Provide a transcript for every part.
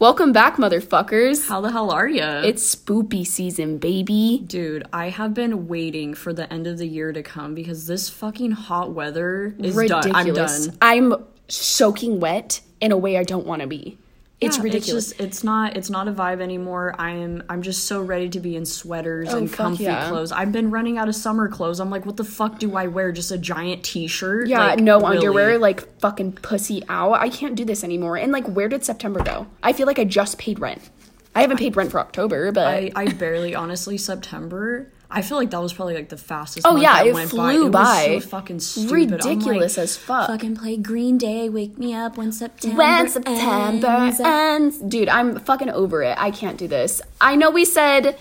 Welcome back, motherfuckers. How the hell are you? It's spoopy season, baby. Dude, I have been waiting for the end of the year to come because this fucking hot weather is done. I'm done. I'm soaking wet in a way I don't want to be. It's Yeah, ridiculous. It's, just, it's not it's not a vibe anymore. I'm I'm just so ready to be in sweaters Oh, and comfy yeah. clothes. I've been running out of summer clothes. I'm like, what the fuck do I wear? Just a giant t-shirt? yeah, Like, no really? underwear, like fucking pussy out. I can't do this anymore. And like, where did September go? I feel like I just paid rent. I haven't paid rent for October, but I, I barely honestly September. I feel like that was probably like the fastest. Oh, yeah, it went flew by. It was so fucking stupid. Ridiculous like, as fuck. Fucking play Green Day, wake me up when September. when September ends. ends. Dude, I'm fucking over it. I can't do this. I know we said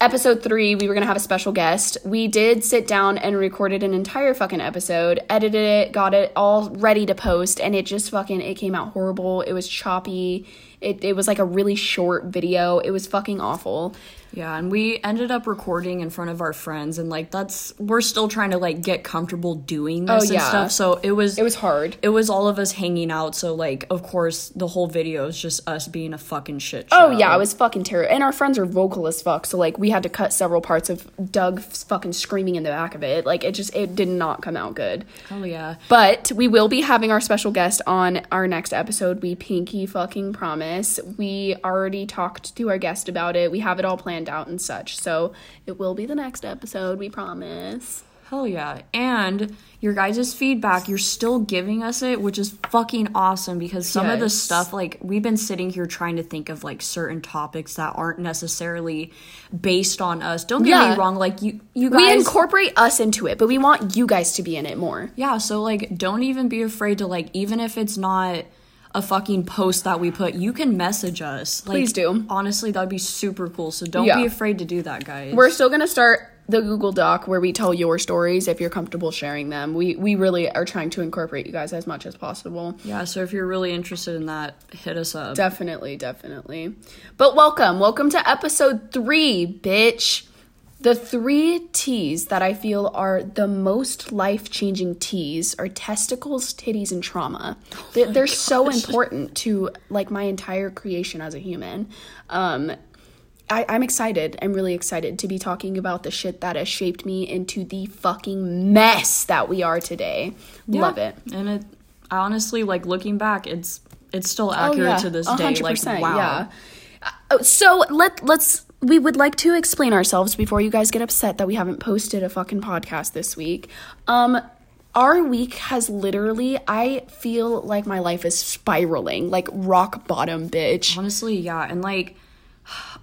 episode three we were gonna have a special guest. We did sit down and recorded an entire fucking episode, edited it, got it all ready to post, and it just fucking it came out horrible. It was choppy. It, it was like a really short video. It was fucking awful. Yeah, and we ended up recording in front of our friends, and like that's we're still trying to like get comfortable doing oh, this Oh, and stuff. So it was It was hard. it was all of us hanging out. So like, of course, the whole video is just us being a fucking shit. Oh, show. Oh yeah, it was fucking terrible. And our friends are vocal as fuck, so like we had to cut several parts of Doug fucking screaming in the back of it. Like it just it did not come out good. Hell yeah. But we will be having our special guest on our next episode. We pinky fucking promise. We already talked to our guest about it. We have it all planned out and such. So it will be the next episode. We promise. Hell yeah. And your guys' feedback, you're still giving us it, which is fucking awesome because some of the stuff, like, we've been sitting here trying to think of, like, certain topics that aren't necessarily based on us. Don't get Yeah. me wrong, like, you, you guys. We incorporate us into it, but we want you guys to be in it more. Yeah, so like don't even be afraid to like even if it's not a fucking post that we put, you can message us. Like, Please do. Honestly, that'd be super cool. So don't Yeah. be afraid to do that, guys. We're still gonna start the Google Doc where we tell your stories if you're comfortable sharing them. We we really are trying to incorporate you guys as much as possible. yeah, so if you're really interested in that, hit us up. Definitely, definitely. But welcome, welcome to episode three, bitch. The three T's that I feel are the most life changing T's are testicles, titties, and trauma. They, they're so important to like my entire creation as a human. Um, I, I'm excited. I'm really excited to be talking about the shit that has shaped me into the fucking mess that we are today. Love it. And it honestly, like looking back, it's it's still accurate to this day. Like wow. Yeah. Uh, So let let's we would like to explain ourselves before you guys get upset that we haven't posted a fucking podcast this week. Um our week has literally I feel like my life is spiraling, like rock bottom, bitch. Honestly, yeah. And like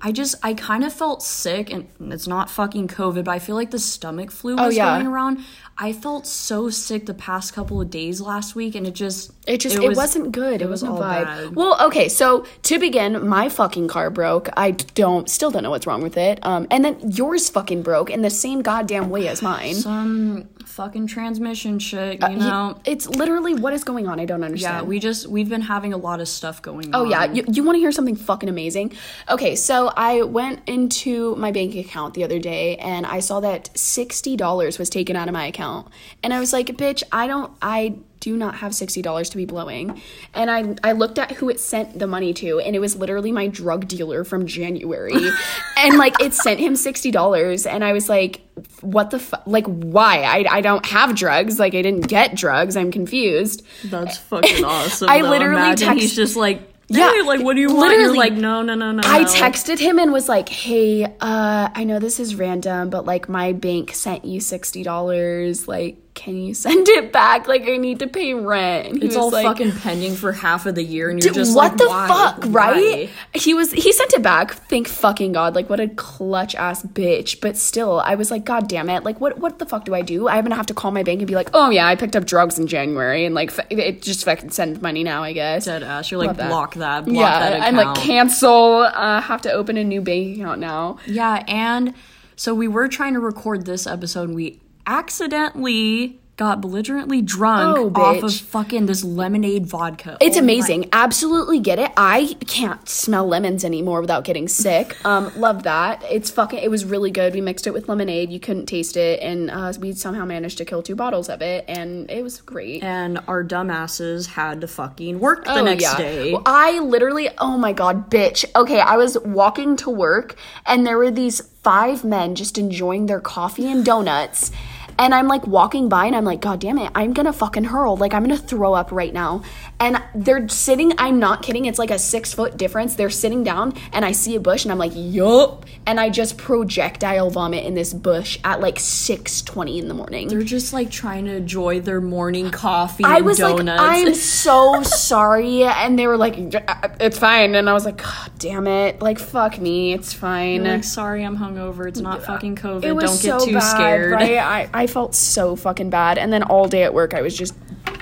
I just I kind of felt sick and it's not fucking COVID, but I feel like the stomach flu was Oh, yeah. going around. I felt so sick the past couple of days last week and it just It just it, was- was, not good. It, it was wasn't a all vibe. bad. Well, okay, so to begin, my fucking car broke. I don't still don't know what's wrong with it. Um and then yours fucking broke in the same goddamn way as mine. some fucking transmission shit, uh, you Y- know. it's literally what is going on. I don't understand. yeah, we just we've been having a lot of stuff going Oh on. yeah, you, you want to hear something fucking amazing? Okay, so I went into my bank account the other day and I saw that sixty dollars was taken out of my account, and I was like, "Bitch, I don't, I do not have sixty dollars to be blowing." And I I looked at who it sent the money to, and it was literally my drug dealer from January, and like it sent him sixty dollars, and I was like, "What the fuck? Like, why? I I don't have drugs. Like, I didn't get drugs. I'm confused." That's fucking awesome. I though. literally Imagine text- he's just like Yeah, yeah, like what do you want? You're literally. like no, no, no, no. I texted him and was like, "Hey, uh, I know this is random, but like my bank sent you sixty dollars. Like, can you send it back? Like, I need to pay rent." And It's all like, fucking pending for half of the year, and you're "Dude, just what like, the why? fuck, right? Why? He was he sent it back. Thank fucking god. Like, what a clutch ass bitch. But still, I was like, God damn it. Like, what what the fuck do I do? I'm gonna have to call my bank and be like, Oh yeah, I picked up drugs in January, and like, f- it just fucking send money now. I guess. Dead ass. You're like Love block that. Block yeah, that I'm like cancel. Uh, have to open a new bank account now. Yeah, and so we were trying to record this episode and we accidentally got belligerently drunk Oh, off of fucking this lemonade vodka. It's Oh my- amazing. Absolutely get it. I can't smell lemons anymore without getting sick. Um, love that. It's fucking. It was really good. We mixed it with lemonade. You couldn't taste it, and uh, we somehow managed to kill two bottles of it, and it was great. And our dumbasses had to fucking work the Oh, next yeah. day. Well, I literally, oh my god, bitch. Okay, I was walking to work and there were these five men just enjoying their coffee and donuts. And I'm like walking by and I'm like, God damn it, I'm gonna fucking hurl. Like, I'm gonna throw up right now. And they're sitting, I'm not kidding, it's like a six foot difference. They're sitting down and I see a bush and I'm like, yup. And I just projectile vomit in this bush at like 6.20 in the morning. They're just like trying to enjoy their morning coffee I and was donuts. like, I'm so sorry. And they were like, it's fine. And I was like, God damn it. Like, fuck me. It's fine. like, sorry, I'm hungover. It's not fucking COVID. Don't get so too bad, scared. right? I, I felt so fucking bad. And then all day at work, I was just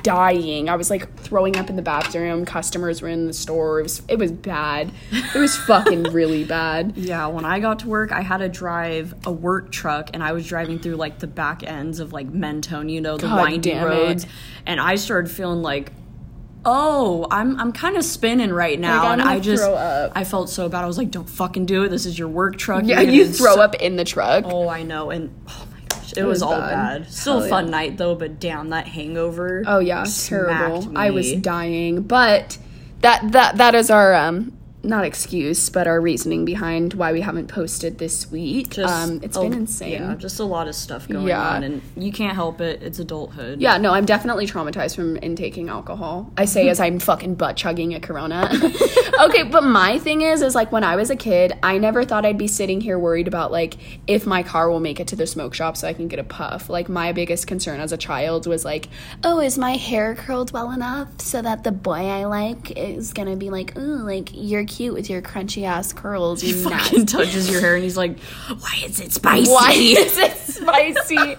dying. I was like throwing up in the bathroom. Customers were in the store. It was, it was bad. It was fucking really bad. Yeah, when I got to work, I had to drive a work truck, and I was driving through like the back ends of like Mentone, you know, the God windy it. roads, and I started feeling like, oh, I'm I'm kind of spinning right now, I'm and I just. I felt so bad. I was like, don't fucking do it. This is your work truck. Yeah, you throw so- up in the truck. Oh, I know, and oh gosh, it, was was, all bad. bad. Still Hell a fun yeah. night though, but damn, that hangover. Oh yeah, terrible. I was dying, but that that that is our um not excuse, but our reasoning behind why we haven't posted this week. Just um, it's been insane. Yeah, just a lot of stuff going Yeah. on, and you can't help it. It's adulthood. Yeah, no, I'm definitely traumatized from intaking alcohol. I say as I'm fucking butt chugging a Corona. okay, but my thing is, is like when I was a kid, I never thought I'd be sitting here worried about like if my car will make it to the smoke shop so I can get a puff. Like my biggest concern as a child was like, oh, is my hair curled well enough so that the boy I like is gonna be like, ooh, like you're cute with your crunchy ass curls. He Fucking touches your hair, and he's like, "Why is it spicy?" why is it spicy?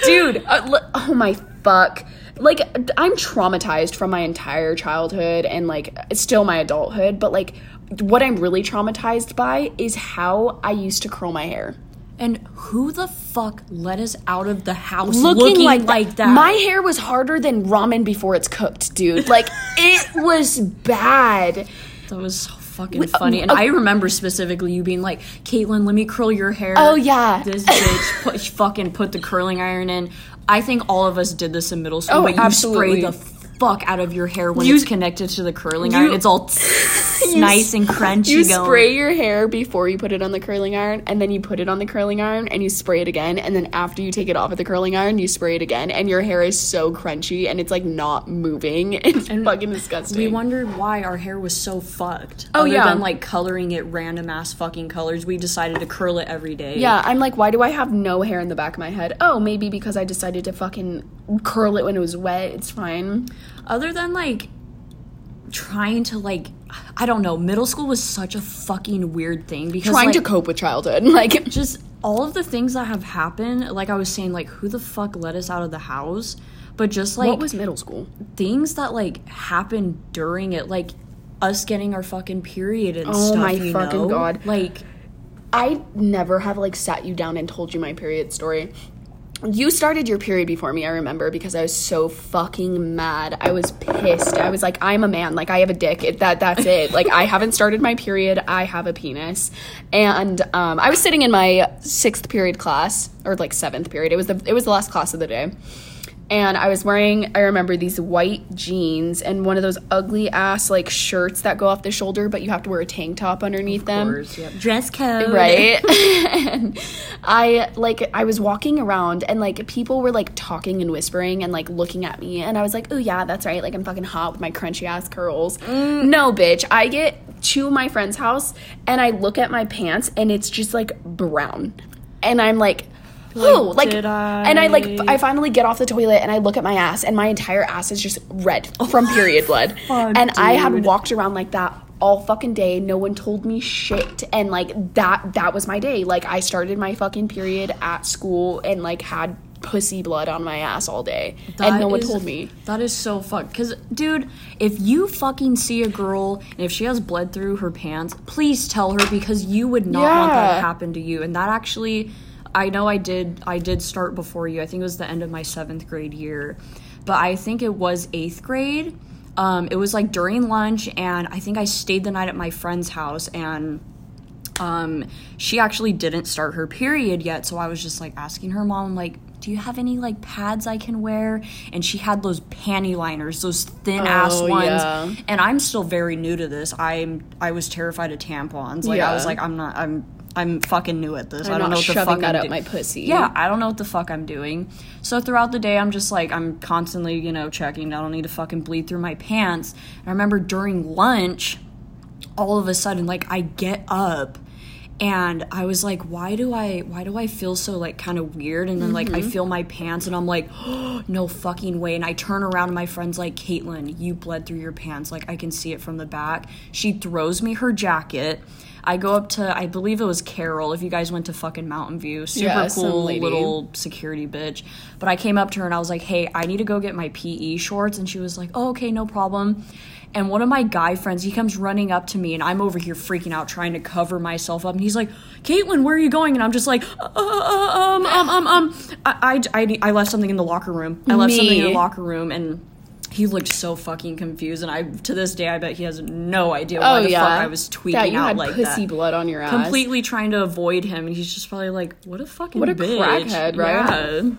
Dude, uh, oh my fuck. Like, I'm traumatized from my entire childhood and, like, still my adulthood, but, like, what I'm really traumatized by is how I used to curl my hair. And who the fuck let us out of the house Looking, like, like that. My hair was harder than ramen before it's cooked, dude. Like, it was bad. That was so fucking funny. And oh. I remember specifically you being like, Caitlin, let me curl your hair. Oh, yeah. This bitch put, fucking put the curling iron in. I think all of us did this in middle school, Oh, but you absolutely. spray the fuck out of your hair when You- it's connected to the curling iron. It's all nice and crunchy You going. spray your hair before you put it on the curling iron, and then you put it on the curling iron and you spray it again, and then after you take it off of the curling iron, you spray it again, and your hair is so crunchy and it's like not moving. It's fucking disgusting. we wondered why our hair was so fucked. Oh, Other yeah. than like coloring it random ass fucking colors, we decided to curl it every day. yeah, I'm like, why do I have no hair in the back of my head? Oh, maybe because I decided to fucking curl it when it was wet. It's fine. Other than like trying to like I don't know, middle school was such a fucking weird thing because Trying to cope with childhood. Like, just all of the things that have happened, like I was saying, like who the fuck let us out of the house? But just like what was middle school? things that like happened during it, like us getting our fucking period and Oh stuff. my fucking know? God. Like I never have like sat you down and told you my period story. You started your period before me, I remember, because I was so fucking mad. I was pissed. I was like, I'm a man. Like I have a dick. It, that that's it. Like I haven't started my period. I have a penis. And um, I was sitting in my sixth period class or like seventh period. It was the it was the last class of the day. And I was wearing, I remember these white jeans and one of those ugly ass like shirts that go off the shoulder, but you have to wear a tank top underneath them. course, yeah. dress code. right? And i like i was walking around and like people were like talking and whispering and like looking at me. And i was like oh yeah that's right. Like i'm fucking hot with my crunchy ass curls. Mm. No bitch. I get to my friend's house and i look at my pants and it's just like brown. And i'm like Oh, like, did I- and I like, I finally get off the toilet and I look at my ass, and my entire ass is just red from period blood. fuck, and I had walked around like that all fucking day. No one told me shit, and like that, that was my day. Like I started my fucking period at school and like had pussy blood on my ass all day, and no one is- told me. That is so fucked. Cause, dude, if you fucking see a girl and if she has blood through her pants, please tell her because you would not want that to happen to you. And that actually, I know I did I did start before you. I think it was the end of my seventh grade year, but I think it was eighth grade. Um, it was like during lunch, and I think I stayed the night at my friend's house, and um, she actually didn't start her period yet. So I was just like asking her mom, like, do you have any like pads I can wear? And she had those panty liners, those thin ass Oh, ones. yeah. And I'm still very new to this. I'm I was terrified of tampons. Like I was like, I'm not. I'm I'm fucking new at this. I'm I don't not know what the fuck that I'm up do- my pussy. Yeah, I don't know what the fuck I'm doing. So throughout the day, I'm just like, I'm constantly, you know, checking. I don't need to fucking bleed through my pants. And I remember during lunch, all of a sudden, like, I get up and I was like, why do I, why do I feel so, like, kind of weird? And then, like, I mm-hmm. feel my pants and I'm like, no fucking way. And I turn around and my friend's like, Caitlin, you bled through your pants. Like, I can see it from the back. She throws me her jacket. I go up to, I believe it was Carol. If you guys went to fucking Mountain View, super Yeah, cool little security bitch. But I came up to her and I was like, hey, I need to go get my PE shorts. And she was like, oh, okay, no problem. And one of my guy friends, he comes running up to me and I'm over here freaking out trying to cover myself up. And he's like, Caitlin, where are you going? And I'm just like, uh, uh, uh, um, um, um, um. I, I, I, I left something in the locker room. I left something in the locker room and he looked so fucking confused. And I, to this day, I bet he has no idea oh, why Oh the yeah. fuck I was tweaking that you out had like pussy that blood on your ass. completely trying to avoid him, and he's just probably like, "What a fucking What a bitch. crackhead, right? Yeah.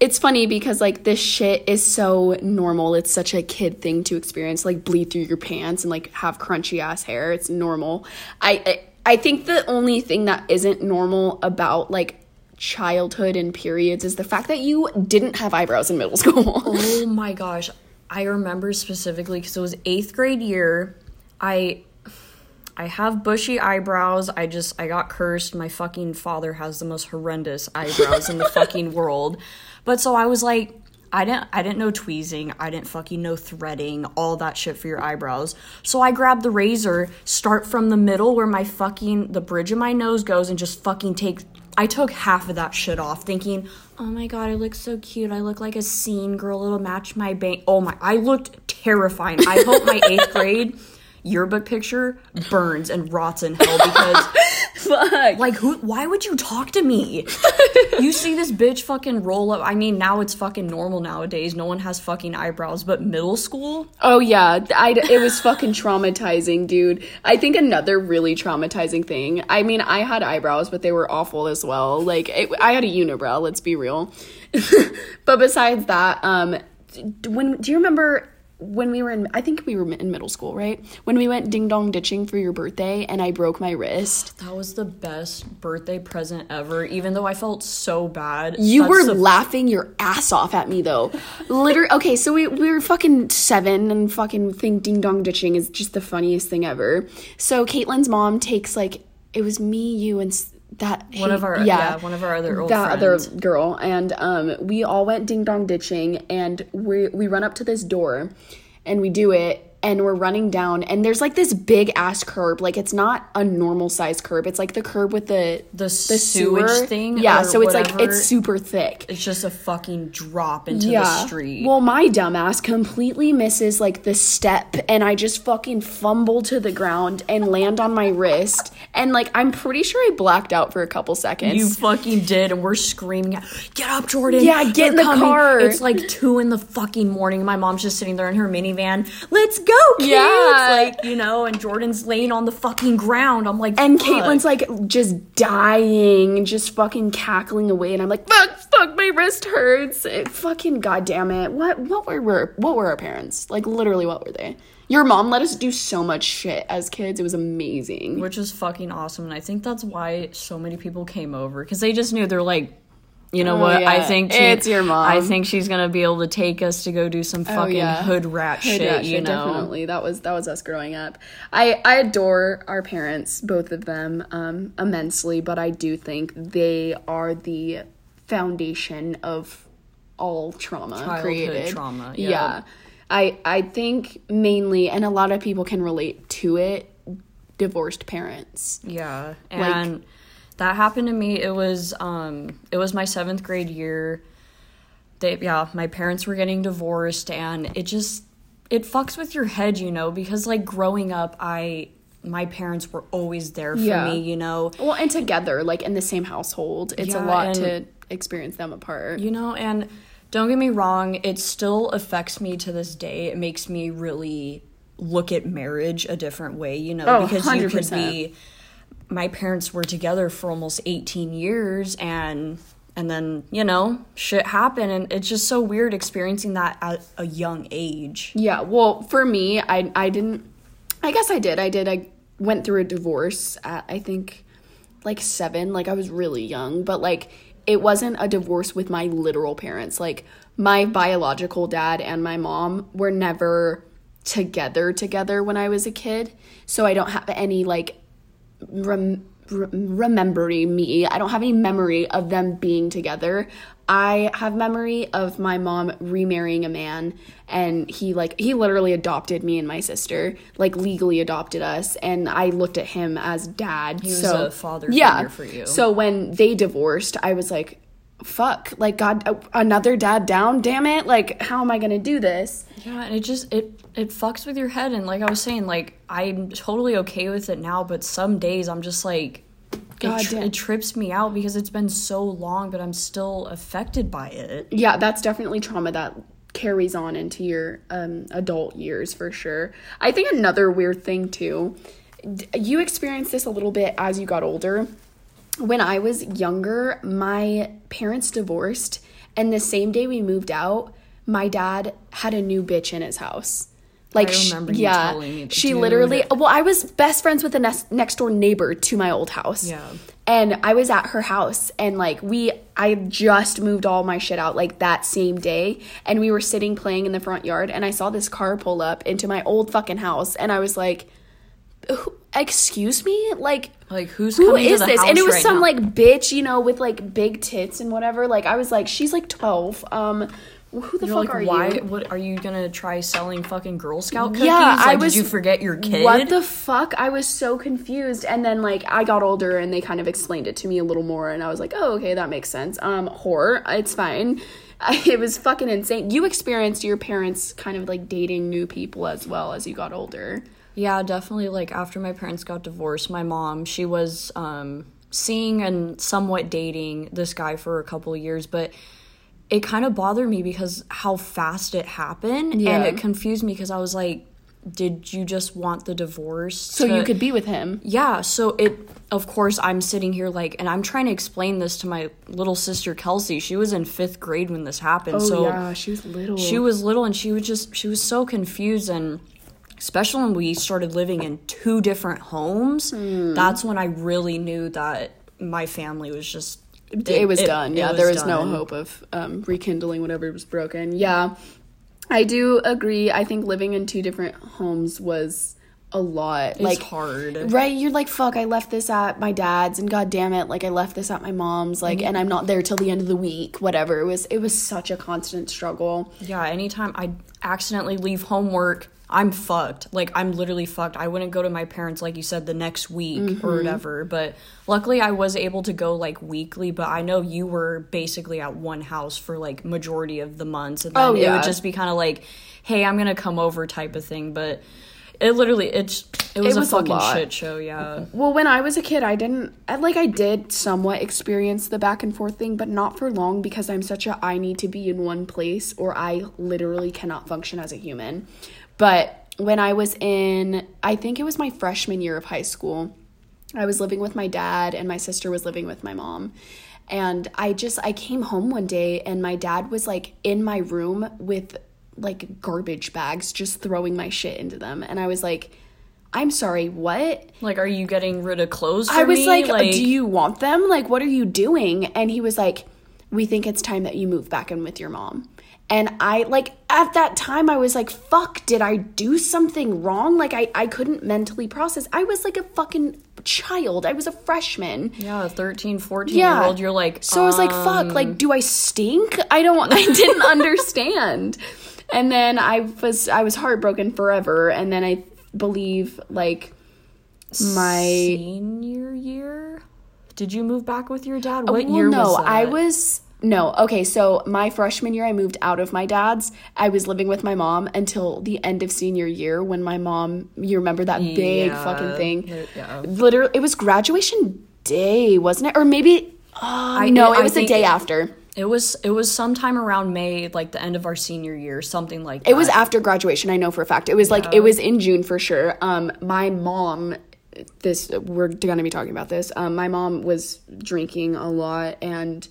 It's funny because like this shit is so normal. It's such a kid thing to experience, like bleed through your pants and like have crunchy ass hair. It's normal. I I, I think the only thing that isn't normal about like childhood and periods is the fact that you didn't have eyebrows in middle school. Oh my gosh, I remember specifically because it was eighth grade year. I I have bushy eyebrows. I just I got cursed. My fucking father has the most horrendous eyebrows in the fucking world. But so I was like, I didn't I didn't know tweezing. I didn't fucking know threading, all that shit for your eyebrows. So I grabbed the razor, start from the middle where my fucking the bridge of my nose goes and just fucking take I took half of that shit off thinking, "Oh my god, I look so cute. I look like a scene girl. It'll match my bank." Oh my, I looked terrifying. I hope my 8th grade yearbook picture burns and rots in hell because Fuck. like who why would you talk to me you see this bitch fucking roll up i mean now it's fucking normal nowadays no one has fucking eyebrows but middle school Oh yeah, I, it was fucking traumatizing, dude. I think another really traumatizing thing. I mean, I had eyebrows, but they were awful as well. Like it, I had a unibrow. Let's be real. but besides that, um, when do you remember when we were in? I think we were in middle school, right? When we went ding dong ditching for your birthday, and I broke my wrist. that was the best birthday present ever even though i felt so bad You That's were the- laughing your ass off at me though. Literally, okay, so we, we were fucking seven and fucking think ding dong ditching is just the funniest thing ever. So Caitlin's mom takes like, it was me, you, and that one of our yeah, one of our other old that friends. other girl and um we all went ding dong ditching and we we run up to this door and we do it and we're running down and there's like this big ass curb like it's not a normal size curb it's like the curb with the The sewage thing yeah so it's like it's super thick it's just a fucking drop into the street well, my dumbass completely misses like the step, and I just fucking fumble to the ground and land on my wrist. And like, I'm pretty sure I blacked out for a couple seconds. You fucking did, and we're screaming, "Get up, Jordan! Yeah, get They're in the coming." car. It's like two in the fucking morning. My mom's just sitting there in her minivan. Let's go, Yeah. Like you know, and Jordan's laying on the fucking ground. I'm like, and "Fuck." Caitlin's like just dying, just fucking cackling away, and I'm like, fuck, fuck, my wrist hurts. It, fucking goddamn it. What, what were, were, what were our parents? Like, literally, what were they? Your mom let us do so much shit as kids. It was amazing. which is fucking awesome, and I think that's why so many people came over because they just knew they're like. You know Oh, what? I think she- It's your mom. I think she's gonna be able to take us to go do some fucking Oh, yeah. hood rat Hood shit. rat you know, definitely. That was that was us growing up. I I adore our parents, both of them, um, immensely. But I do think they are the foundation of all trauma Childhood created. trauma, Yeah. yeah. I I think mainly, and a lot of people can relate to it. Divorced parents. Yeah, and that happened to me. It was um, it was my seventh grade year. They yeah, my parents were getting divorced, and it just it fucks with your head, you know, because like growing up, I my parents were always there for Yeah. me, you know. Well, and together, like in the same household, it's a lot and- to experience them apart. You know, and don't get me wrong, it still affects me to this day. It makes me really look at marriage a different way, you know, Oh, because you could be my parents were together for almost 18 years and and then, you know, shit happened and it's just so weird experiencing that at a young age. Yeah, well, for me, I I didn't. I guess I did. I did. I went through a divorce at I think like seven. Like I was really young, but like it wasn't a divorce with my literal parents. Like my biological dad and my mom were never together together when I was a kid, so I don't have any like rem- remembering me. I don't have any memory of them being together. I have memory of my mom remarrying a man and he like he literally adopted me and my sister, like legally adopted us and I looked at him as dad. He was so a father yeah. figure for you. So when they divorced, I was like fuck, like god uh, another dad down, damn it. Like how am I to do this? Yeah, and it just it it fucks with your head and like I was saying like I'm totally okay with it now, but some days I'm just like God it, tri- it trips me out because it's been so long, but I'm still affected by it. yeah, that's definitely trauma that carries on into your um, adult years for sure. I think another weird thing too, d- you experienced this a little bit as you got older. When I was younger, my parents divorced, and the same day we moved out, my dad had a new bitch in his house. Like, sh- remember you yeah, she literally. Well, I was best friends with the next next door neighbor to my old house. Yeah. And I was at her house and like we I just moved all my shit out like that same day and we were sitting playing in the front yard and I saw this car pull up into my old fucking house and I was like "Who- excuse me like Like who's who coming is to the this house and it was right some now? like bitch you know with like big tits and whatever like I was like she's like 12 um who the You're fuck like, are why? you What are you gonna try selling fucking Girl Scout cookies? Yeah, like, I was- Did you forget your kid? What the fuck? I was so confused. And then like I got older and they kind of explained it to me a little more and I was like, "Oh, okay, that makes sense." Um whore, it's fine. I, it was fucking insane. You experienced your parents kind of like dating new people as well as you got older. Yeah, definitely. Like after my parents got divorced, my mom she was um, seeing and somewhat dating this guy for a couple of years, but it kind of bothered me because how fast it happened, Yeah. and it confused me because I was like, "Did you just want the divorce So you could be with him. Yeah, so it of course I'm sitting here like and I'm trying to explain this to my little sister Kelsey. She was in 5th grade when this happened. so Oh, yeah, she was little. she was little and she was just she was so confused and especially when we started living in two different homes, Hmm. that's when I really knew that my family was just it, was done. it Yeah, there was no hope of um, rekindling whatever was broken. Yeah, I do agree. I think living in two different homes was a lot. It's like hard. Right, you're like, fuck, I left this at my dad's and god damn it, like I left this at my mom's, like and I'm not there till the end of the week, whatever. It was it was such a constant struggle. Yeah, anytime I accidentally leave homework, I'm fucked. Like I'm literally fucked. I wouldn't go to my parents like you said the next week Mm-hmm. or whatever. But luckily I was able to go like weekly, but I know you were basically at one house for like majority of the months and then Oh, it would just be kind of like, "Hey, I'm going to come over" type of thing, but it literally it's it was, was a a fucking lot. shit show, yeah. Well, when I was a kid, I didn't I, like I did somewhat experience the back and forth thing, but not for long because I'm such a I need to be in one place or I literally cannot function as a human. But when I was in I think it was my freshman year of high school, I was living with my dad and my sister was living with my mom. And I just I came home one day and my dad was like in my room with like garbage bags just throwing my shit into them and I was like I'm sorry, what? Like are you getting rid of clothes for I was me? like, "Do you want them? Like, what are you doing?" And he was like, "We think it's time that you move back in with your mom." And I like at that time I was like, "Fuck, did I do something wrong?" Like I I couldn't mentally process. I was like a fucking child. I was a freshman. Yeah, a 13, 14 Yeah. year old, you're like, So I was like, "Fuck, um, like do I stink?" I don't I didn't understand. And then I was I was heartbroken forever and then I believe like my senior year. Did you move back with your dad? What well, year no, was that? No I was No, okay, so my freshman year, I moved out of my dad's. I was living with my mom until the end of senior year when my mom, you remember that big Yeah. fucking thing? Yeah. Literally, it was graduation day, wasn't it? Or maybe, uh, no, it I was the day after. It was it was sometime around May, like the end of our senior year, something like that. It was after graduation, I know for a fact. It was like, it was in June for sure. Um, my mom, this, we're gonna be talking about this. Um, my mom was drinking a lot and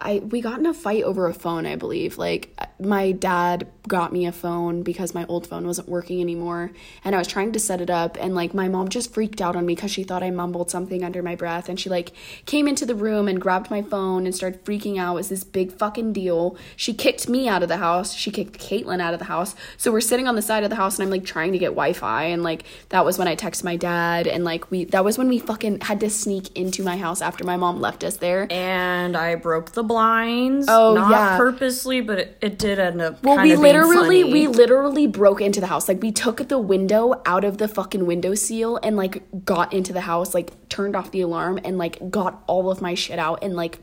I we got in a fight over a phone, I believe. Like my dad got me a phone because my old phone wasn't working anymore and I was trying to set it up and like my mom just freaked out on me cuz she thought I mumbled something under my breath and she like came into the room and grabbed my phone and started freaking out. It was this big fucking deal. She kicked me out of the house. She kicked Caitlin out of the house. So we're sitting on the side of the house and I'm like trying to get Wi-Fi and like that was when I texted my dad and like we that was when we fucking had to sneak into my house after my mom left us there. and I broke the blinds. Oh, not yeah. purposely, but it, it did end up. Well, kinda we being literally funny. we literally broke into the house. Like we took the window out of the fucking window seal and like got into the house, like turned off the alarm and like got all of my shit out in like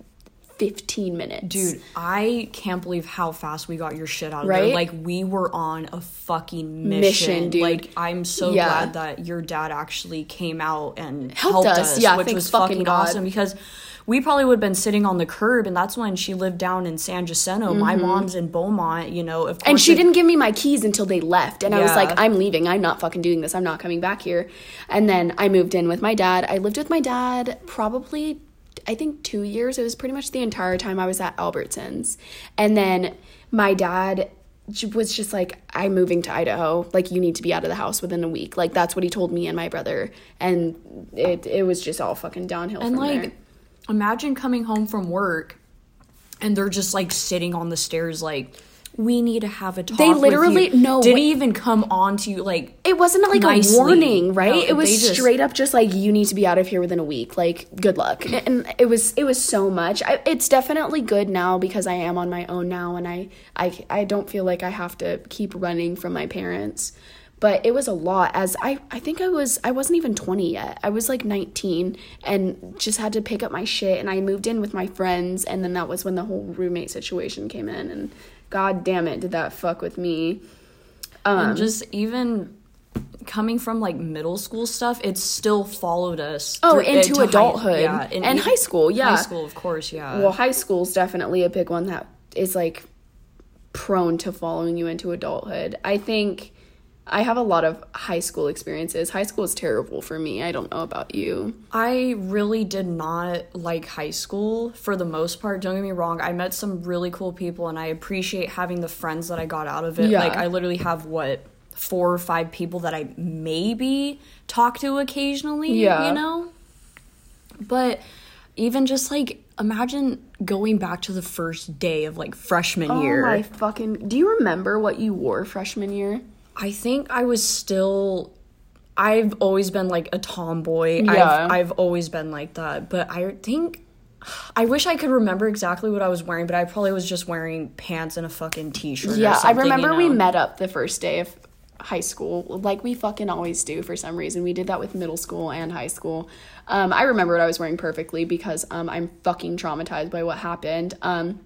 15 minutes. Dude, I can't believe how fast we got your shit out of Right? there. Like we were on a fucking mission, Mission, dude. Like I'm so Yeah. glad that your dad actually came out and Helped helped, us. us, Yeah, which thank was fucking fucking God. awesome because we probably would have been sitting on the curb and that's when she lived down in San Jacinto. My mom's in Beaumont, you know, of course. Mm-hmm. and she it- didn't give me my keys until they left and i was like i'm leaving i'm not fucking doing this i'm not coming back here and then i moved in with my dad i lived with my dad probably i think two years it was pretty much the entire time i was at albertsons and then my dad was just like i'm moving to idaho like you need to be out of the house within a week like that's what he told me and my brother and it, it was just all fucking downhill And from like, there. Imagine coming home from work and they're just like sitting on the stairs, like, we need to have a talk. They literally- you." no, didn't wait. even come on to you like. It wasn't like nicely. a warning, right? No, it was just- straight up just like you need to be out of here within a week. Like good luck. Mm. And it was it was so much. I, it's definitely good now because I am on my own now and I I I don't feel like I have to keep running from my parents. But it was a lot as I I think I was I wasn't even 20 yet. I was like 19 and just had to pick up my shit and I moved in with my friends and then that was when the whole roommate situation came in and god damn it did that fuck with me. Um, and just even coming from like middle school stuff, it still followed us. Oh, through- into high- adulthood. yeah, And even- high school, yeah. high school, of course, yeah. Well, high school's definitely a big one that is like prone to following you into adulthood. I think I have a lot of high school experiences. High school is terrible for me. I don't know about you. I really did not like high school for the most part. Don't get me wrong. I met some really cool people and I appreciate having the friends that I got out of it. Yeah. Like I literally have what four or five people that I maybe talk to occasionally, Yeah. you know? But even just like imagine going back to the first day of like freshman oh year. Oh my fucking Do you remember what you wore freshman year? I think I was still. I've always been like a tomboy. Yeah. I've, I've always been like that. But I think. I wish I could remember exactly what I was wearing, but I probably was just wearing pants and a fucking t shirt. Yeah, I remember we met. met up the first day of high school, like we fucking always do for some reason. We did that with middle school and high school. Um, I remember what I was wearing perfectly because um, I'm fucking traumatized by what happened. Um,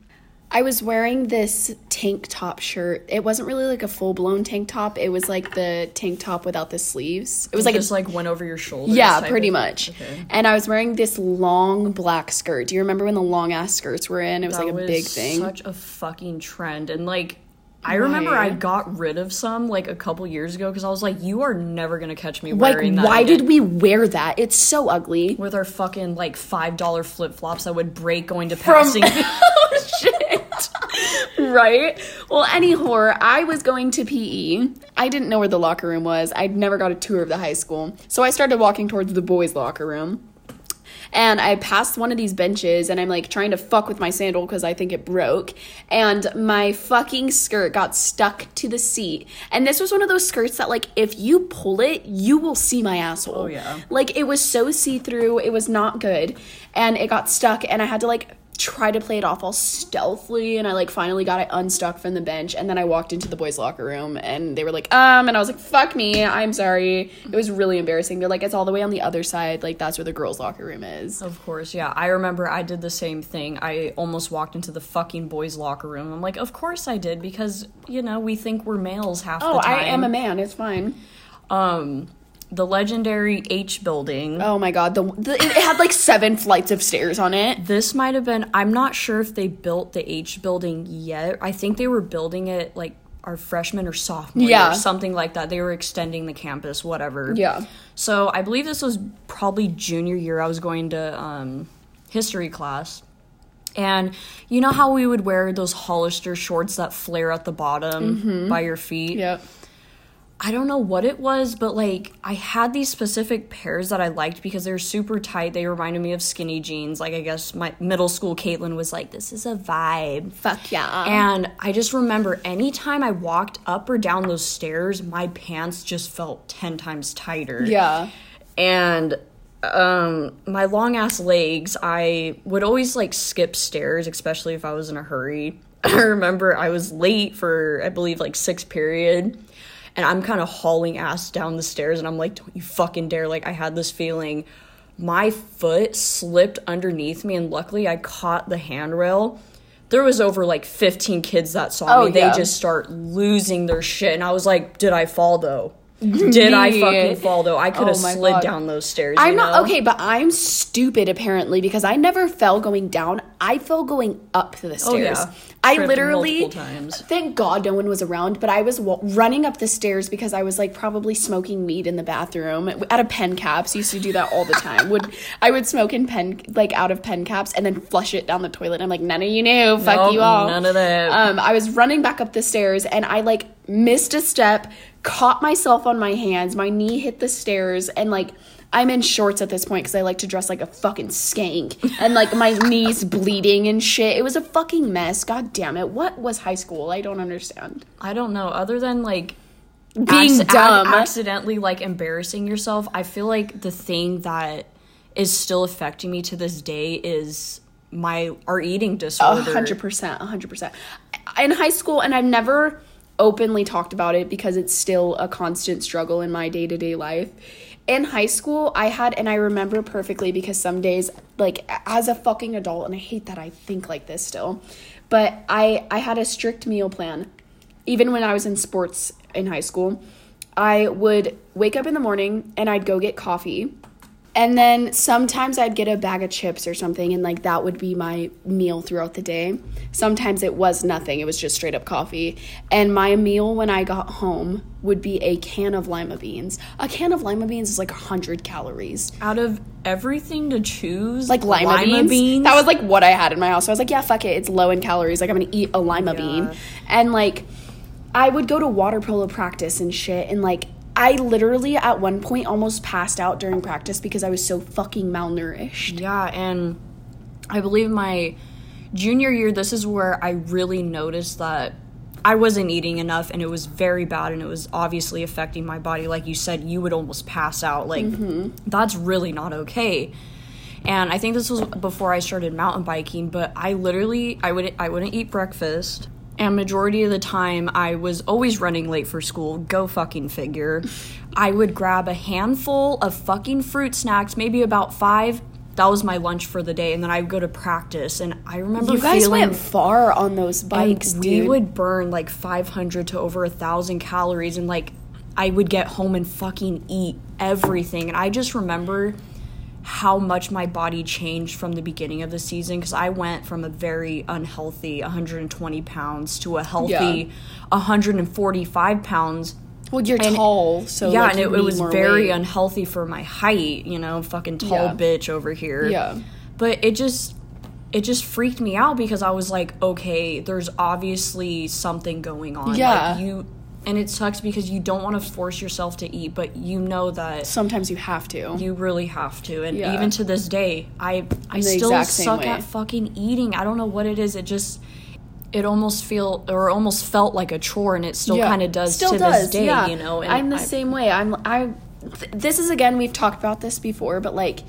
I was wearing this tank top shirt. It wasn't really like a full blown tank top. It was like the tank top without the sleeves. It was like a just like went over your shoulders. yeah, pretty much. Okay. And I was wearing this long black skirt. Do you remember when the long ass skirts were in? It was That like a was big thing. Such a fucking trend, and like. I remember Why? I got rid of some like a couple years ago because I was like, "You are never gonna catch me like, wearing that." why again." did we wear that? It's so ugly. with our fucking like five dollar flip flops that would break going to From- passing. oh shit. right? Well, anyhow, I was going to PE. I didn't know where the locker room was. I'd never got a tour of the high school. So I started walking towards the boys' locker room. And I passed one of these benches and I'm like trying to fuck with my sandal because I think it broke. And my fucking skirt got stuck to the seat. And this was one of those skirts that, like, if you pull it, you will see my asshole. Oh, yeah. Like, it was so see through. It was not good. And it got stuck. And I had to, like, tried to play it off all stealthily and I like finally got it unstuck from the bench and then I walked into the boys locker room and they were like um and I was like fuck me I'm sorry it was really embarrassing they're like it's all the way on the other side like that's where the girls locker room is Of course, yeah. I remember I did the same thing. I almost walked into the fucking boys' locker room. I'm like, of course I did because you know we think we're males half oh the time. Oh I am a man it's fine um, the legendary H building. oh my god the, the it had like seven flights of stairs on it This might have been. I'm not sure if they built the H building yet. I think they were building it like our freshman or sophomore Yeah. something like that. They were extending the campus, whatever. Yeah. So I believe this was probably junior year. I was going to um, history class. And you know how we would wear those Hollister shorts that flare at the bottom by your feet? yep I don't know what it was, but like I had these specific pairs that I liked because they were super tight. They reminded me of skinny jeans. Like I guess my middle school Caitlin was like, "This is a vibe." fuck yeah And I just remember anytime I walked up or down those stairs, my pants just felt 10 times tighter. yeah And um my long ass legs, I would always like skip stairs, especially if I was in a hurry. I remember I was late for I believe like sixth period. And I'm kind of hauling ass down the stairs and I'm like, don't you fucking dare. Like I had this feeling my foot slipped underneath me and luckily I caught the handrail. There was over like 15 kids that saw Oh, me. They yeah. just start losing their shit and I was like, did I fall though? Did I fucking fall though? I could have Oh slid God. down those stairs. I'm not know? okay, but I'm stupid apparently because I never fell going down. I fell going up the stairs. Oh, yeah. I Tripped literally thank God no one was around, but I was wa- running up the stairs because I was like probably smoking weed in the bathroom out of pen caps. Used to do that all the time. would I would smoke in pen like out of pen caps and then flush it down the toilet. I'm like none of you knew. Fuck Nope, you all. none of that. Um, I was running back up the stairs and I like missed a step, caught myself on my hands, my knee hit the stairs, and like I'm in shorts at this point because I like to dress like a fucking skank, and like my knees bleeding and shit. It was a fucking mess. God damn it! What was high school? I don't understand. I don't know. Other than like Being dumb. ac- accidentally like embarrassing yourself, I feel like the thing that is still affecting me to this day is my our eating A disorder. hundred percent, a hundred percent. In high school, and I've never openly talked about it because it's still a constant struggle in my day to day life. In high school, I had, and I remember perfectly because some days, like as a fucking adult, and I hate that I think like this still, but I I had a strict meal plan. Even when I was in sports in high school, I would wake up in the morning and I'd go get coffee. And then sometimes I'd get a bag of chips or something, and like that would be my meal throughout the day. Sometimes it was nothing, it was just straight up coffee. And my meal when I got home would be a can of lima beans. A can of lima beans is like 100 calories. Out of everything to choose, Like lima, beans. That was like what I had in my house. So I was like, yeah, fuck it. It's low in calories. Like I'm gonna eat a lima bean. And like I would go to water polo practice and shit and like I literally at one point almost passed out during practice because I was so fucking malnourished. Yeah, and I believe my junior year, this is where I really noticed that I wasn't eating enough and it was very bad and it was obviously affecting my body. Like you said, you would almost pass out. Like, mm-hmm. that's really not okay. And I think this was before I started mountain biking, but I literally I would I wouldn't eat breakfast. And majority of the time I was always running late for school. Go fucking figure. I would grab a handful of fucking fruit snacks, maybe about 5. That was my lunch for the day and then I would go to practice and I remember You guys feeling went far on those bikes, we dude. would burn like 500 to over a thousand calories and like i would get home and fucking eat everything and i just remember how much my body changed from the beginning of the season because i went from a very unhealthy 120 pounds to a healthy 145 pounds well, you're and- tall, so yeah like, and it, it was very weight. unhealthy for my height you know fucking tall Yeah. bitch over here Yeah. but it just it just freaked me out because i was like okay there's obviously something going on Yeah. like you and it sucks because you don't want to force yourself to eat but you know that Sometimes you have to. you really have to and Yeah. even to this day i i still suck way. at fucking eating i don't know what it is it just it almost feel or almost felt like a chore and it still Yeah. kind of does Still to does, this day yeah. you know and I'm the I- same way. I'm I. Th- this is again we've talked about this before, but like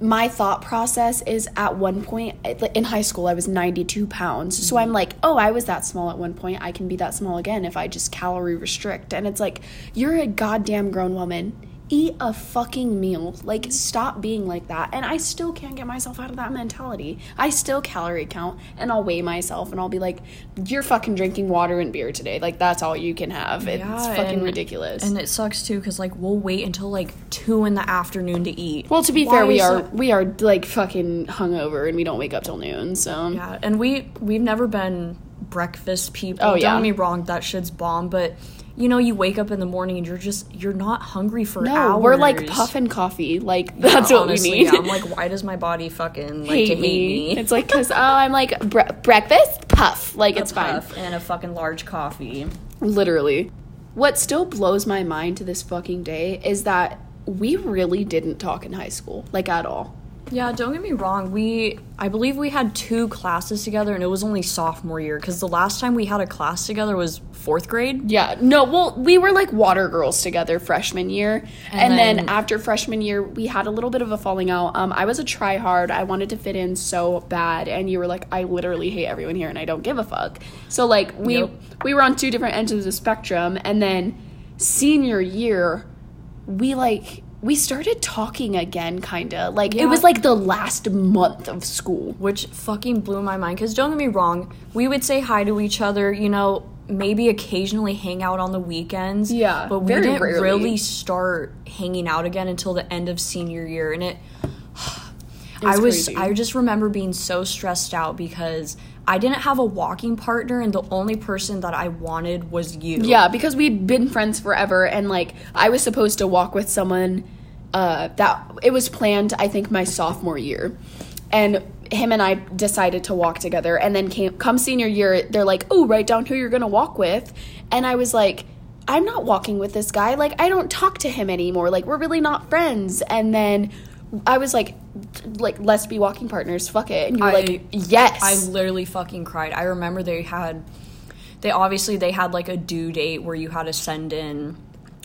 my thought process is at one point in high school I was 92 pounds. So I'm like, "Oh, I was that small at one point. I can be that small again if I just calorie restrict." And it's like, "You're a goddamn grown woman eat a fucking meal. Like, stop being like that. And I still can't get myself out of that mentality. I still calorie count and I'll weigh myself and I'll be like, you're fucking drinking water and beer today. Like, that's all you can have. It's Yeah, fucking and- ridiculous. And it sucks too because like we'll wait until like two in the afternoon to eat. well, to be Why fair, we are that- we are like fucking hungover and we don't wake up till noon. So Yeah, and we we've never been breakfast people. Oh, Don't get me wrong, that shit's bomb. But you know, you wake up in the morning and you're just you're not hungry for no, hours. we're like puffing coffee. Like that's what Honestly, we need. Yeah, I'm like, why does my body fucking like hate hate me. me? It's like because oh, I'm like bre- breakfast puff. Like A it's fine. puff and a fucking large coffee. Literally. What still blows my mind to this fucking day is that we really didn't talk in high school, like at all. Yeah, don't get me wrong. We, I believe we had two classes together, and it was only sophomore year because the last time we had a class together was fourth grade. Yeah, no, well, we were like water girls together freshman year. And, And then, then- after freshman year, we had a little bit of a falling out. Um, I was a try hard. I wanted to fit in so bad. And you were like, I literally hate everyone here and I don't give a fuck. So, like, we, we were on two different ends of the spectrum. And then senior year, we like, we started talking again, kind of. Like, it was like the last month of school. which fucking blew my mind. Because don't get me wrong, we would say hi to each other, you know, maybe occasionally hang out on the weekends. Yeah, but we didn't rarely. really start hanging out again until the end of senior year, and it. was I was crazy. I just remember being so stressed out because I didn't have a walking partner and the only person that I wanted was you. Yeah, because we'd been friends forever, and like I was supposed to walk with someone uh, that it was planned. I think my sophomore year, and him and I decided to walk together. And then came come senior year, they're like, "Oh, write down who you're gonna walk with," and I was like. I'm not walking with this guy. Like, I don't talk to him anymore. Like, we're really not friends. And then I was like, like, let's be walking partners. Fuck it. And you were I- like, yes. I literally fucking cried. I remember they had they obviously they had like a due date where you had to send in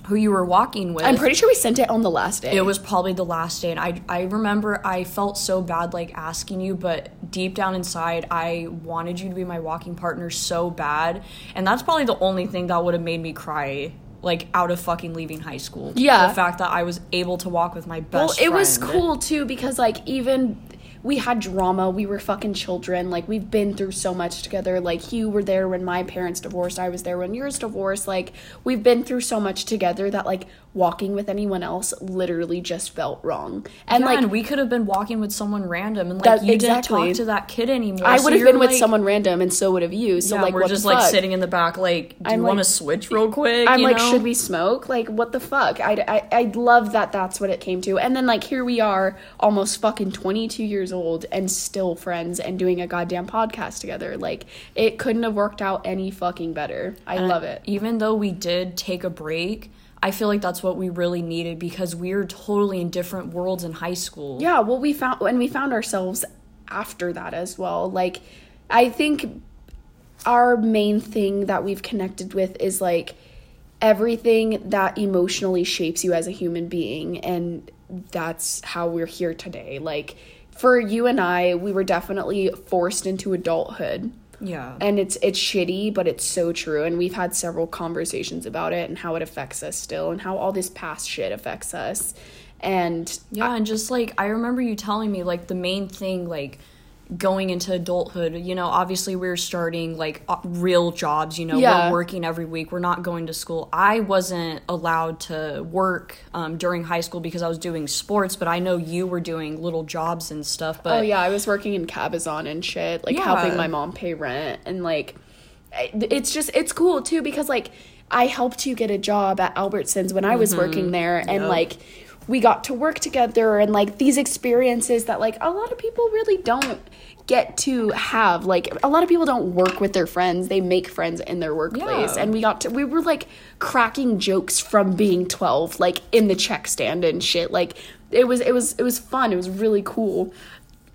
who you were walking with. I'm pretty sure we sent it on the last day. it was probably the last day and I I remember I felt so bad like asking you but deep down inside I wanted you to be my walking partner so bad and that's probably the only thing that would have made me cry like out of fucking leaving high school. Yeah. The fact that I was able to walk with my best Well, it was cool too because like even we had drama. We were fucking children. Like we've been through so much together. Like you were there when my parents divorced. I was there when yours divorced. Like we've been through so much together that like walking with anyone else literally just felt wrong. And Yeah, like and we could have been walking with someone random and like That- you exactly. didn't talk to that kid anymore. I So would have been with someone random, and so would have you. So Yeah, like, we're just like fuck? sitting in the back, like, do I'm you want to switch real quick? I'm like, know? should we smoke? Like, what the fuck? I, I, I love that that's what it came to. And then, like, here we are, almost fucking 22 years old and still friends and doing a goddamn podcast together. Like, it couldn't have worked out any fucking better. I And love it. Even though we did take a break, I feel like that's what we really needed because we were totally in different worlds in high school. Yeah, well, we found, and we found ourselves after that as well. Like, I think our main thing that we've connected with is like everything that emotionally shapes you as a human being and that's how we're here today like for you and I we were definitely forced into adulthood Yeah. and it's it's shitty but it's so true and we've had several conversations about it and how it affects us still and how all this past shit affects us and Yeah, and just like I remember you telling me like the main thing like going into adulthood, you know, obviously we are starting like uh, real jobs, you know, Yeah. we're working every week, we're not going to school. I wasn't allowed to work um, during high school because I was doing sports, but I know you were doing little jobs and stuff, but Oh yeah, I was working in Cabazon and shit, like Yeah. helping my mom pay rent and like it's just it's cool too because like I helped you get a job at Albertsons when I was working there and Yep. like we got to work together and like these experiences that like a lot of people really don't get to have. Like a lot of people don't work with their friends. They make friends in their workplace. Yeah. and we got to we were like cracking jokes from being 12 like in the check stand and shit. Like it was it was it was fun. It was really cool.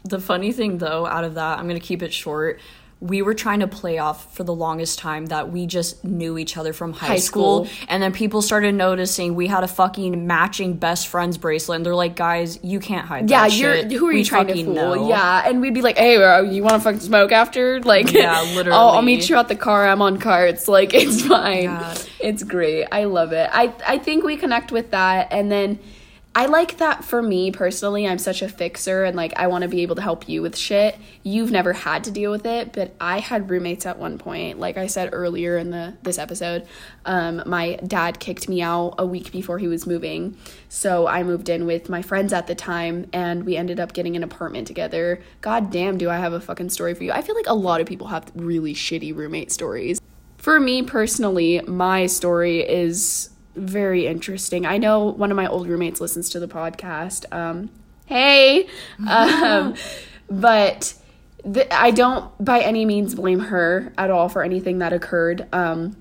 The funny thing though, out of that, I'm gonna keep it short. We were trying to play off for the longest time that we just knew each other from high, High school. school. And then people started noticing we had a fucking matching best friends bracelet. And they're like, guys, you can't hide Yeah, that you're shit. who are We you trying to fool? know." Yeah, and we'd be like, "Hey, bro, you want to fucking smoke after?" Like, Yeah, oh, I'll, I'll meet you at the car. I'm on carts. Like, it's fine. Yeah. It's great. I love it. I I think we connect with that, and then. I like that for me personally. I'm such a fixer and like I want to be able to help you with shit. You've never had to deal with it, but I had roommates at one point. Like I said earlier in the this episode, um, my dad kicked me out a week before he was moving. So I moved in with my friends at the time and we ended up getting an apartment together. God damn, do I have a fucking story for you. I feel like a lot of people have really shitty roommate stories. For me personally, my story is very interesting. I know one of my old roommates listens to the podcast. Um, hey, um, but th- I don't by any means blame her at all for anything that occurred. Um,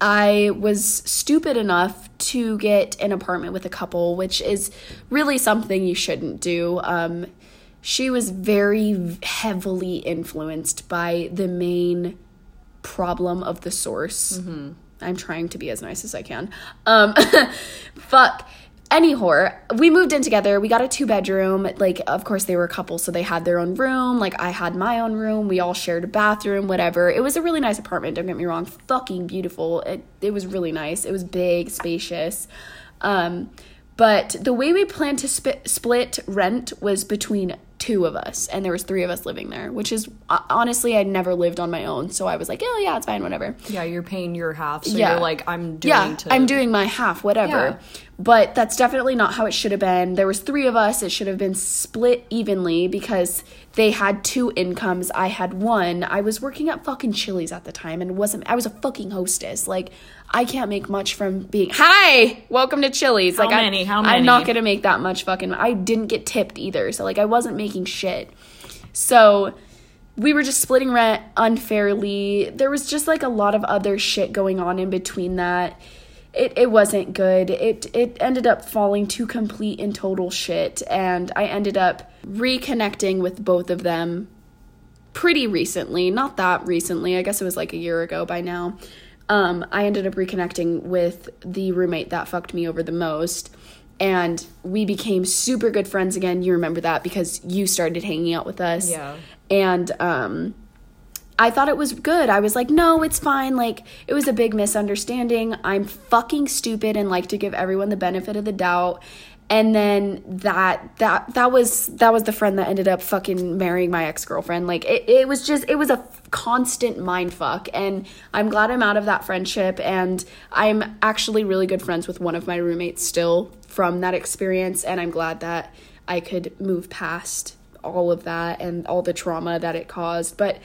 I was stupid enough to get an apartment with a couple, which is really something you shouldn't do. Um, she was very heavily influenced by the main problem of the source. I'm trying to be as nice as I can. Um, fuck. Anyhow, we moved in together. We got a two bedroom. Like, of course, they were a couple, so they had their own room. Like, I had my own room. We all shared a bathroom, whatever. It was a really nice apartment. Don't get me wrong. Fucking beautiful. It it was really nice. It was big, spacious. Um, but the way we planned to sp- split rent was between two of us, and there was three of us living there. Which is honestly, I'd never lived on my own, so I was like, oh yeah, it's fine, whatever. Yeah, you're paying your half. So Yeah. you're like, I'm doing Yeah, to. I'm doing my half, whatever. Yeah. But that's definitely not how it should have been. There was three of us. It should have been split evenly because they had two incomes. I had one. I was working at fucking Chili's at the time and wasn't. I was a fucking hostess. Like I can't make much from being. Hi, welcome to Chili's. How like I- many? How I'm not gonna make that much fucking. I didn't get tipped either. So like I wasn't making shit. So we were just splitting rent unfairly. There was just like a lot of other shit going on in between that. It, it wasn't good. It it ended up falling to complete and total shit and I ended up reconnecting with both of them pretty recently, not that recently. I guess it was like a year ago by now. Um, I ended up reconnecting with the roommate that fucked me over the most. And we became super good friends again. You remember that because you started hanging out with us. Yeah. And um, I thought it was good. I was like, no, it's fine. Like, it was a big misunderstanding. I'm fucking stupid and like to give everyone the benefit of the doubt. And then that that that was that was the friend that ended up fucking marrying my ex-girlfriend. Like it, it was just it was a constant mind fuck. And I'm glad I'm out of that friendship and I'm actually really good friends with one of my roommates still from that experience and I'm glad that I could move past all of that and all the trauma that it caused. But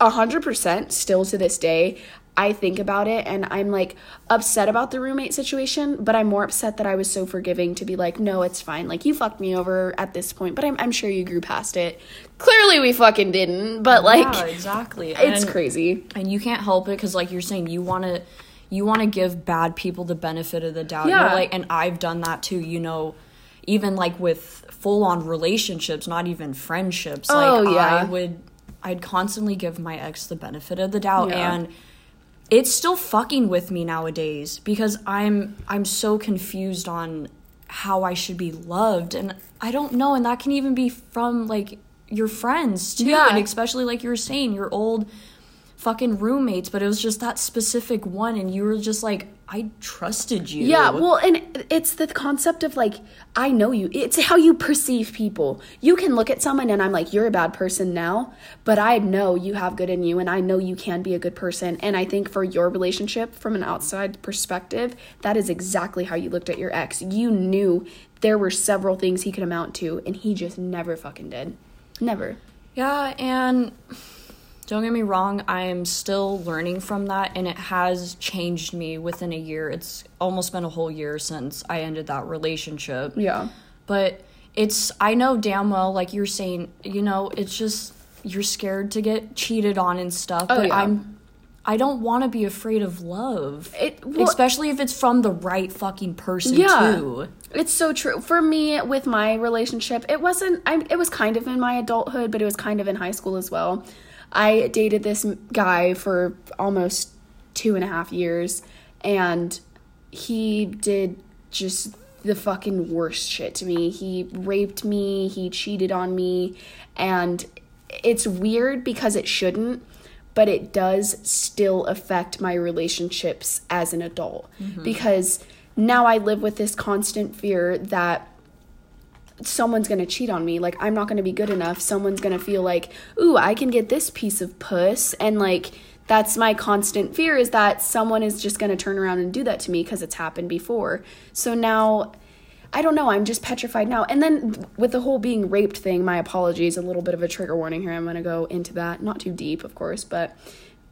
a hundred percent still to this day, I think about it and I'm like upset about the roommate situation, but I'm more upset that I was so forgiving to be like, no, it's fine. Like you fucked me over at this point, but I'm I'm sure you grew past it. Clearly we fucking didn't, but like yeah, exactly. it's And- crazy. and you can't help it because like you're saying you want to you want to give bad people the benefit of the doubt Yeah. You're like and i've done that too you know even like with full on relationships not even friendships Oh, like yeah. i would i'd constantly give my ex the benefit of the doubt Yeah. and it's still fucking with me nowadays because i'm i'm so confused on how i should be loved and i don't know and that can even be from like your friends too Yeah. and especially like you were saying your old fucking roommates, but it was just that specific one, and you were just like, I trusted you. Yeah, well, and it's the concept of like, I know you. It's how you perceive people. You can look at someone and I'm like, you're a bad person now, but I know you have good in you and I know you can be a good person. And I think for your relationship, from an outside perspective, that is exactly how you looked at your ex. You knew there were several things he could amount to, and he just never fucking did. Never. yeah, and don't get me wrong, I am still learning from that, and it has changed me within a year. It's almost been a whole year since I ended that relationship. Yeah. But it's, I know damn well, like you're saying, you know, it's just, you're scared to get cheated on and stuff. Oh, but yeah. I'm, I don't want to be afraid of love. It- well- Especially if it's from the right fucking person Yeah. too. It's so true. For me, with my relationship, it wasn't. I, it was kind of in my adulthood, but it was kind of in high school as well. I dated this guy for almost two and a half years, and he did just the fucking worst shit to me. He raped me. He cheated on me, and it's weird because it shouldn't but it does still affect my relationships as an adult mm-hmm. because now I live with this constant fear that someone's going to cheat on me. Like, I'm not going to be good enough. Someone's going to feel like, ooh, I can get this piece of puss. And, like, that's my constant fear is that someone is just going to turn around and do that to me because it's happened before. So now, I don't know. I'm just petrified now. And then with the whole being raped thing, my apologies, a little bit of a trigger warning here. I'm going to go into that. Not too deep, of course, but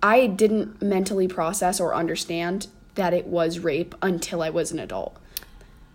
I didn't mentally process or understand that it was rape until I was an adult.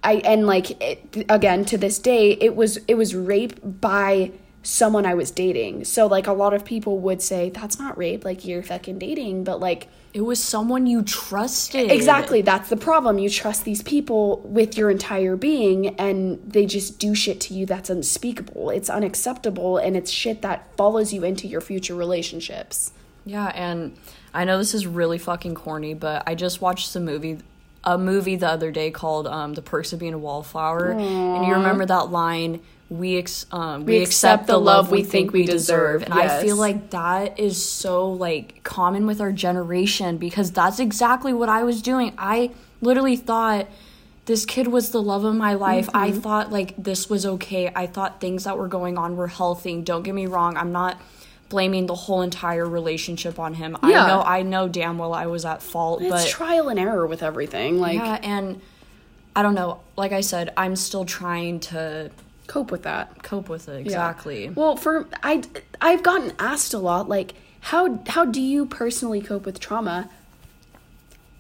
I and like it, again to this day it was it was rape by someone I was dating. So like a lot of people would say that's not rape like you're fucking dating but like It was someone you trusted. exactly that's the problem you trust these people with your entire being and they just do shit to you that's unspeakable. It's unacceptable and it's shit that follows you into your future relationships. Yeah, and I know this is really fucking corny, but I just watched the movie a movie the other day called um, "The Perks of Being a Wallflower," and you remember that line. We ex- um, we, accept, the love we think we deserve, and I feel like that is so like common with our generation because that's exactly what I was doing. I literally thought this kid was the love of my life. I thought like this was okay. I thought things that were going on were healthy. Don't get me wrong. I'm not blaming the whole entire relationship on him. Yeah. I know I know damn well I was at fault, It's but trial and error with everything. Like yeah, and I don't know. Like I said, I'm still trying to cope with that. cope with it. Yeah. Exactly. Well, for I I've gotten asked a lot like how how do you personally cope with trauma?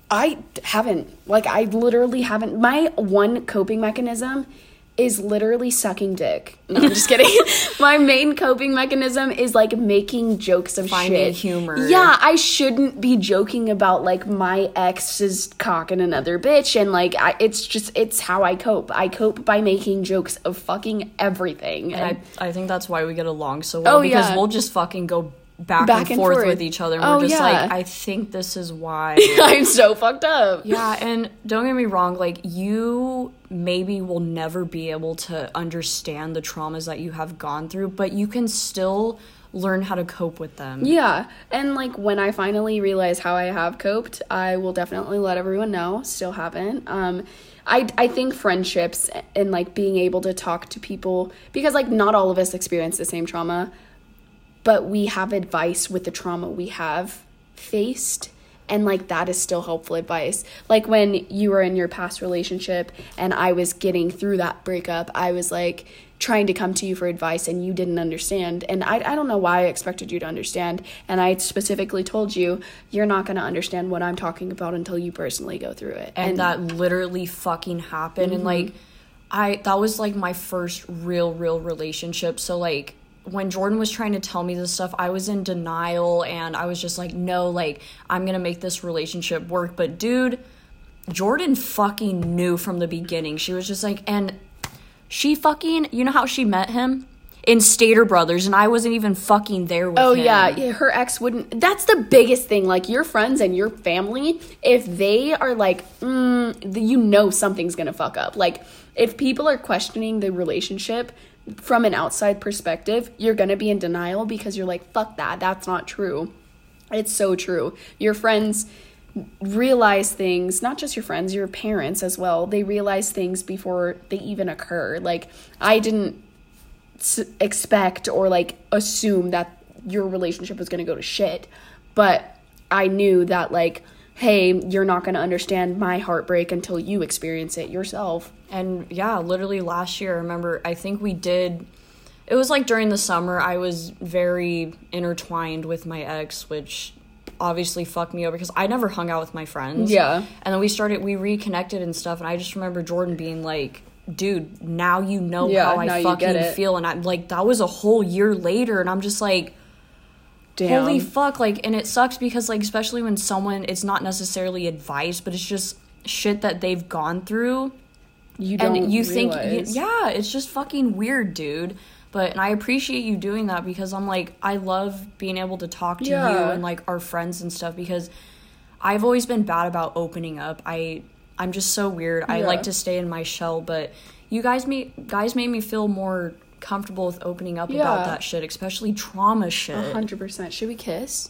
I haven't. Like I literally haven't. My one coping mechanism is literally sucking dick. No, I'm just kidding. My main coping mechanism is like making jokes of Finding shit. humor. Yeah, I shouldn't be joking about like my ex's cocking another bitch and like I, it's just it's how I cope. I cope by making jokes of fucking everything. And I I think that's why we get along so well Oh, because yeah. we'll just fucking go back, Back and, and forth, forth. with each other and Oh, we're just yeah. like I think this is why I'm so fucked up. Yeah, and don't get me wrong, like you maybe will never be able to understand the traumas that you have gone through, but you can still learn how to cope with them. Yeah, and like when I finally realize how I have coped, I will definitely let everyone know. Still haven't. Um, I I think friendships and like being able to talk to people because like not all of us experience the same trauma, but we have advice with the trauma we have faced. And like that is still helpful advice. Like when you were in your past relationship and I was getting through that breakup, I was like trying to come to you for advice and you didn't understand. And I, I don't know why I expected you to understand. And I specifically told you, you're not going to understand what I'm talking about until you personally go through it. and, that literally fucking happened and mm-hmm. like i that was like my first real real relationship so like when jordan was trying to tell me this stuff i was in denial and i was just like no like i'm gonna make this relationship work but dude jordan fucking knew from the beginning she was just like and she fucking you know how she met him in Stater Brothers, and I wasn't even fucking there with Oh him. yeah, yeah, her ex wouldn't. That's the biggest thing. Like your friends and your family, if they are like, mm, you know, something's gonna fuck up. Like if people are questioning the relationship from an outside perspective, you're gonna be in denial because you're like, fuck that. That's not true. It's so true. Your friends realize things, not just your friends, your parents as well. They realize things before they even occur. Like I didn't expect or like assume that your relationship was going to go to shit but i knew that like hey you're not going to understand my heartbreak until you experience it yourself And yeah, literally last year, I remember, I think we did. It was like during the summer, I was very intertwined with my ex, which obviously fucked me over because I never hung out with my friends. Yeah. And then we started, we reconnected and stuff. And I just remember Jordan being like, dude, now you know Yeah, how I fucking feel. And I'm like, that was a whole year later. And I'm just like, Damn. holy fuck like and it sucks because like especially when someone it's not necessarily advice but it's just shit that they've gone through. You don't and you think yeah it's just fucking weird dude. But and i appreciate you doing that because i'm like i love being able to talk to you and like our friends and stuff because i've always been bad about opening up. I i'm just so weird. I like to stay in my shell but you guys made guys made me feel more comfortable with opening up Yeah. about that shit especially trauma shit hundred percent. Should we kiss?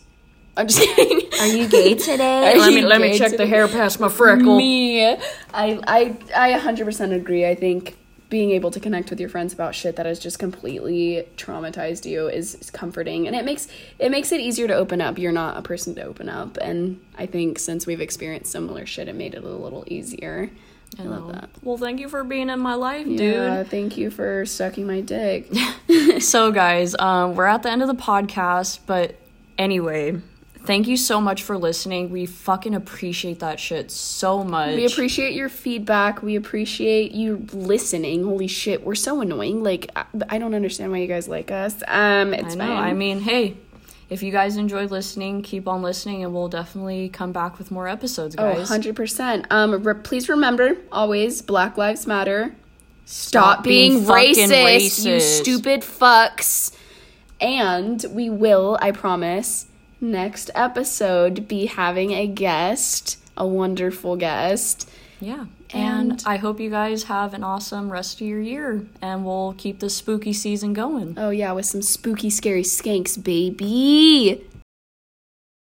I'm just kidding. are you gay today Are let me let me check the hair past my freckle Me, I, I, I 100% agree. I think being able to connect with your friends about shit that has just completely traumatized you is, is comforting, and it makes it makes it easier to open up. You're not a person to open up, and I think since we've experienced similar shit, it made it a little easier. I love that. well thank you for being in my life dude Yeah, thank you for sucking my dick. so guys um, we're at the end of the podcast but anyway thank you so much for listening we fucking appreciate that shit so much We appreciate your feedback. We appreciate you listening. Holy shit, we're so annoying. Like I, I don't understand why you guys like us. Um, it's i know fine. i mean hey if you guys enjoy listening keep on listening and we'll definitely come back with more episodes Oh, guys 100%. Um, re- please remember always Black Lives Matter. Stop, being, being fucking racist, you stupid fucks. And we will, I promise, next episode be having a guest, a wonderful guest. yeah and, And- i hope you guys have an awesome rest of your year and we'll keep the spooky season going Oh, yeah, with some spooky, scary skanks, baby.